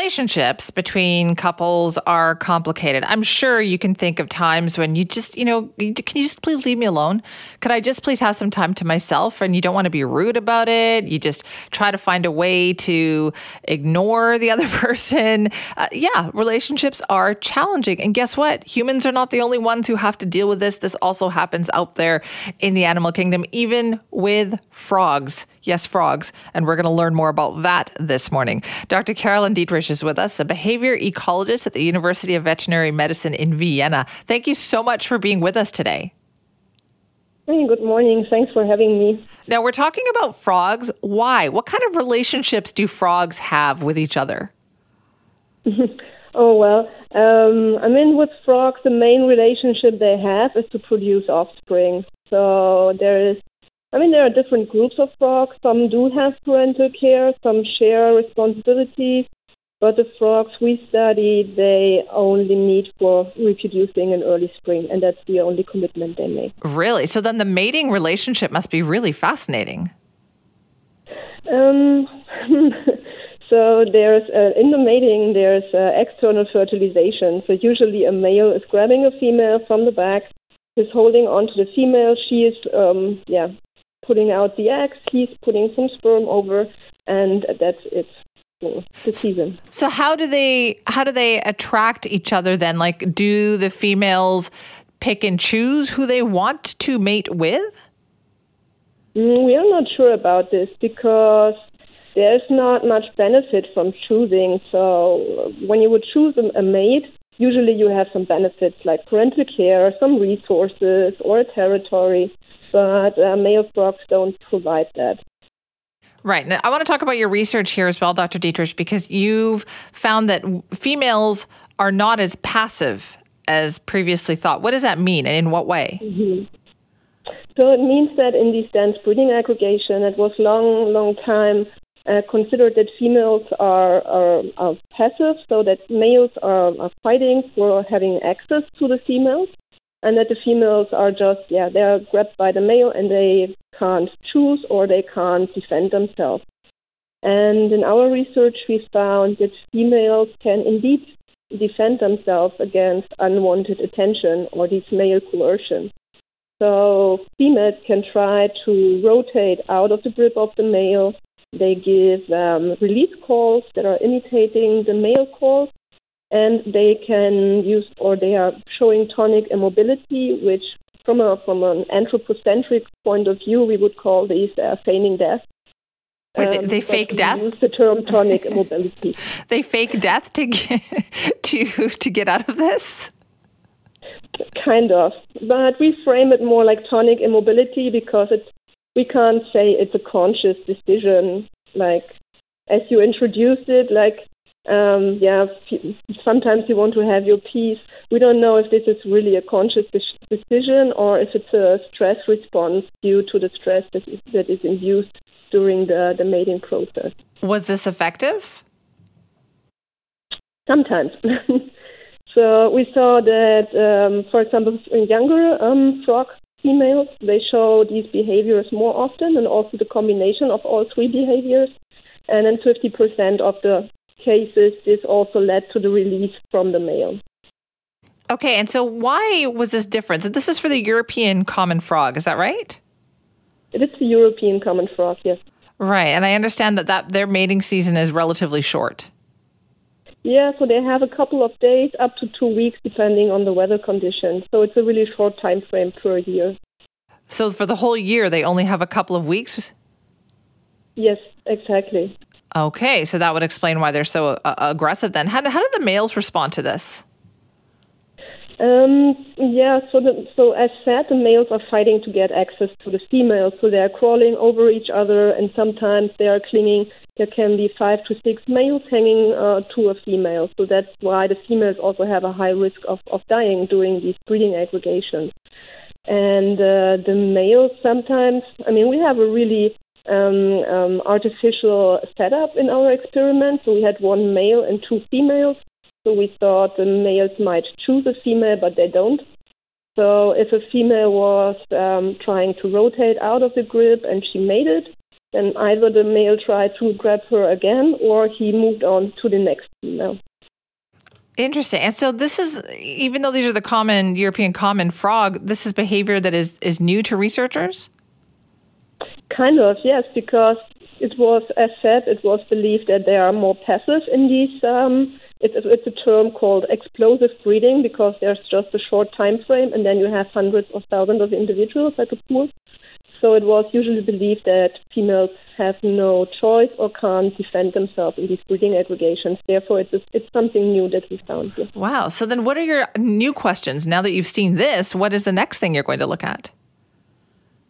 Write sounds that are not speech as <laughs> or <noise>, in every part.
relationships between couples are complicated. I'm sure you can think of times when you just, you know, can you just please leave me alone? Could I just please have some time to myself? And you don't want to be rude about it. You just try to find a way to ignore the <laughs> other person. Uh, yeah, relationships are challenging. And guess what? Humans are not the only ones who have to deal with this. This also happens out there in the animal kingdom, even with frogs. Yes, frogs. And we're going to learn more about that this morning. Dr. Carolin Dittrich is with us, a behavior ecologist at the University of Veterinary Medicine in Vienna. Thank you so much for being with us today. Good morning. Thanks for having me. Now, we're talking about frogs. Why? What kind of relationships do frogs have with each other? <laughs> oh, well, um, I mean, with frogs, the main relationship they have is to produce offspring. So there is I mean, there are different groups of frogs. Some do have parental care, some share responsibilities, but the frogs we study, they only meet for reproducing in early spring, and that's the only commitment they make. Really? So then the mating relationship must be really fascinating. Um, <laughs> so there's uh, in the mating there's uh, external fertilization. So usually a male is grabbing a female from the back, is holding onto the female. She is um, yeah putting out the eggs, he's putting some sperm over, and that's it. The season. So how do they how do they attract each other then? Like, do the females pick and choose who they want to mate with? Mm, we are not sure about this because there's not much benefit from choosing. So when you would choose a mate, usually you have some benefits like parental care, some resources, or a territory but uh, male frogs don't provide that. Right. Now, I want to talk about your research here as well, Dr. Dittrich, because you've found that females are not as passive as previously thought. What does that mean, and in what way? Mm-hmm. So it means that in this dense breeding aggregation, it was long, long time uh, considered that females are, are, are, passive, so that males are, are fighting for having access to the females and that the females are just yeah they're grabbed by the male and they can't choose or they can't defend themselves. And in our research we found that females can indeed defend themselves against unwanted attention or these male coercion. So females can try to rotate out of the grip of the male. They give um, release calls that are imitating the male calls. And they can use or they are showing tonic immobility, which from a from an anthropocentric point of view we would call these uh, feigning death. Um, they, fake death. Use the term tonic <laughs> immobility. they fake death to get, <laughs> to to get out of this. Kind of, but we frame it more like tonic immobility because it's we can't say it's a conscious decision. Like as you introduced it, like um, yeah, sometimes you want to have your peace. We don't know if this is really a conscious decision or if it's a stress response due to the stress that is, that is induced during the, the mating process. Was this effective? Sometimes. <laughs> so we saw that, um, for example, in younger um, frog females, they show these behaviors more often and also the combination of all three behaviors. And then 50% of the cases, this also led to the release from the male. Okay, and so why was this different? This is for the European common frog, is that right? It is the European common frog, yes. Right, and I understand that, that their mating season is relatively short. Yeah, so they have a couple of days, up to two weeks, depending on the weather conditions. So it's a really short time frame per year. So for the whole year, they only have a couple of weeks? Yes, exactly. Okay, so that would explain why they're so uh, aggressive then. How, how did the males respond to this? Um, yeah, so the, so as said, the males are fighting to get access to the females. So they are crawling over each other, and sometimes they are clinging. There can be five to six males hanging uh, to a female. So that's why the females also have a high risk of, of dying during these breeding aggregations. And uh, the males sometimes, I mean, we have a really um, um, artificial setup in our experiment. So we had one male and two females. So we thought the males might choose a female, but they don't. So if a female was um, trying to rotate out of the grip and she made it, then either the male tried to grab her again or he moved on to the next female. Interesting. And so this is even though these are the common European common frog, this is behavior that is is new to researchers? Kind of, yes, because it was, as said, it was believed that they are more passive in these. Um, it's, it's a term called explosive breeding because there's just a short time frame, and then you have hundreds of thousands of individuals at a pool. So it was usually believed that females have no choice or can't defend themselves in these breeding aggregations. Therefore, it's, it's something new that we found here. Wow. So then, what are your new questions now that you've seen this? What is the next thing you're going to look at?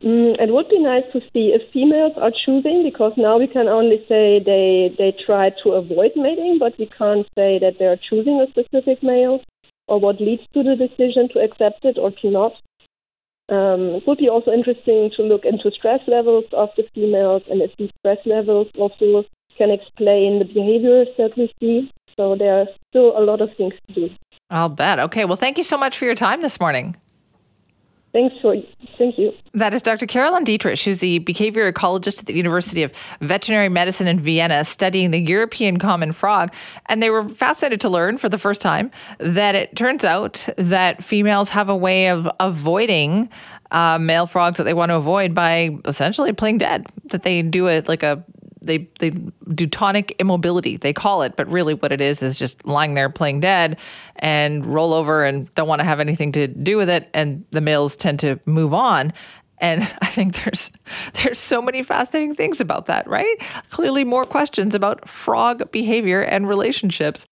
Mm, it would be nice to see if females are choosing because now we can only say they they try to avoid mating, but we can't say that they are choosing a specific male or what leads to the decision to accept it or to not. Um, it would be also interesting to look into stress levels of the females and if these stress levels also can explain the behaviors that we see. So there are still a lot of things to do. I'll bet. Okay. Well, thank you so much for your time this morning. Thanks for thank you. That is Dr. Carolin Dittrich, who's the behavior ecologist at the University of Veterinary Medicine in Vienna, studying the European common frog. And they were fascinated to learn for the first time that it turns out that females have a way of avoiding uh, male frogs that they want to avoid by essentially playing dead. That they do it like a they they do tonic immobility they call it but really what it is is just lying there playing dead and roll over and don't want to have anything to do with it and the males tend to move on and <laughs> I think there's there's so many fascinating things about that, right? Clearly more questions about frog behavior and relationships.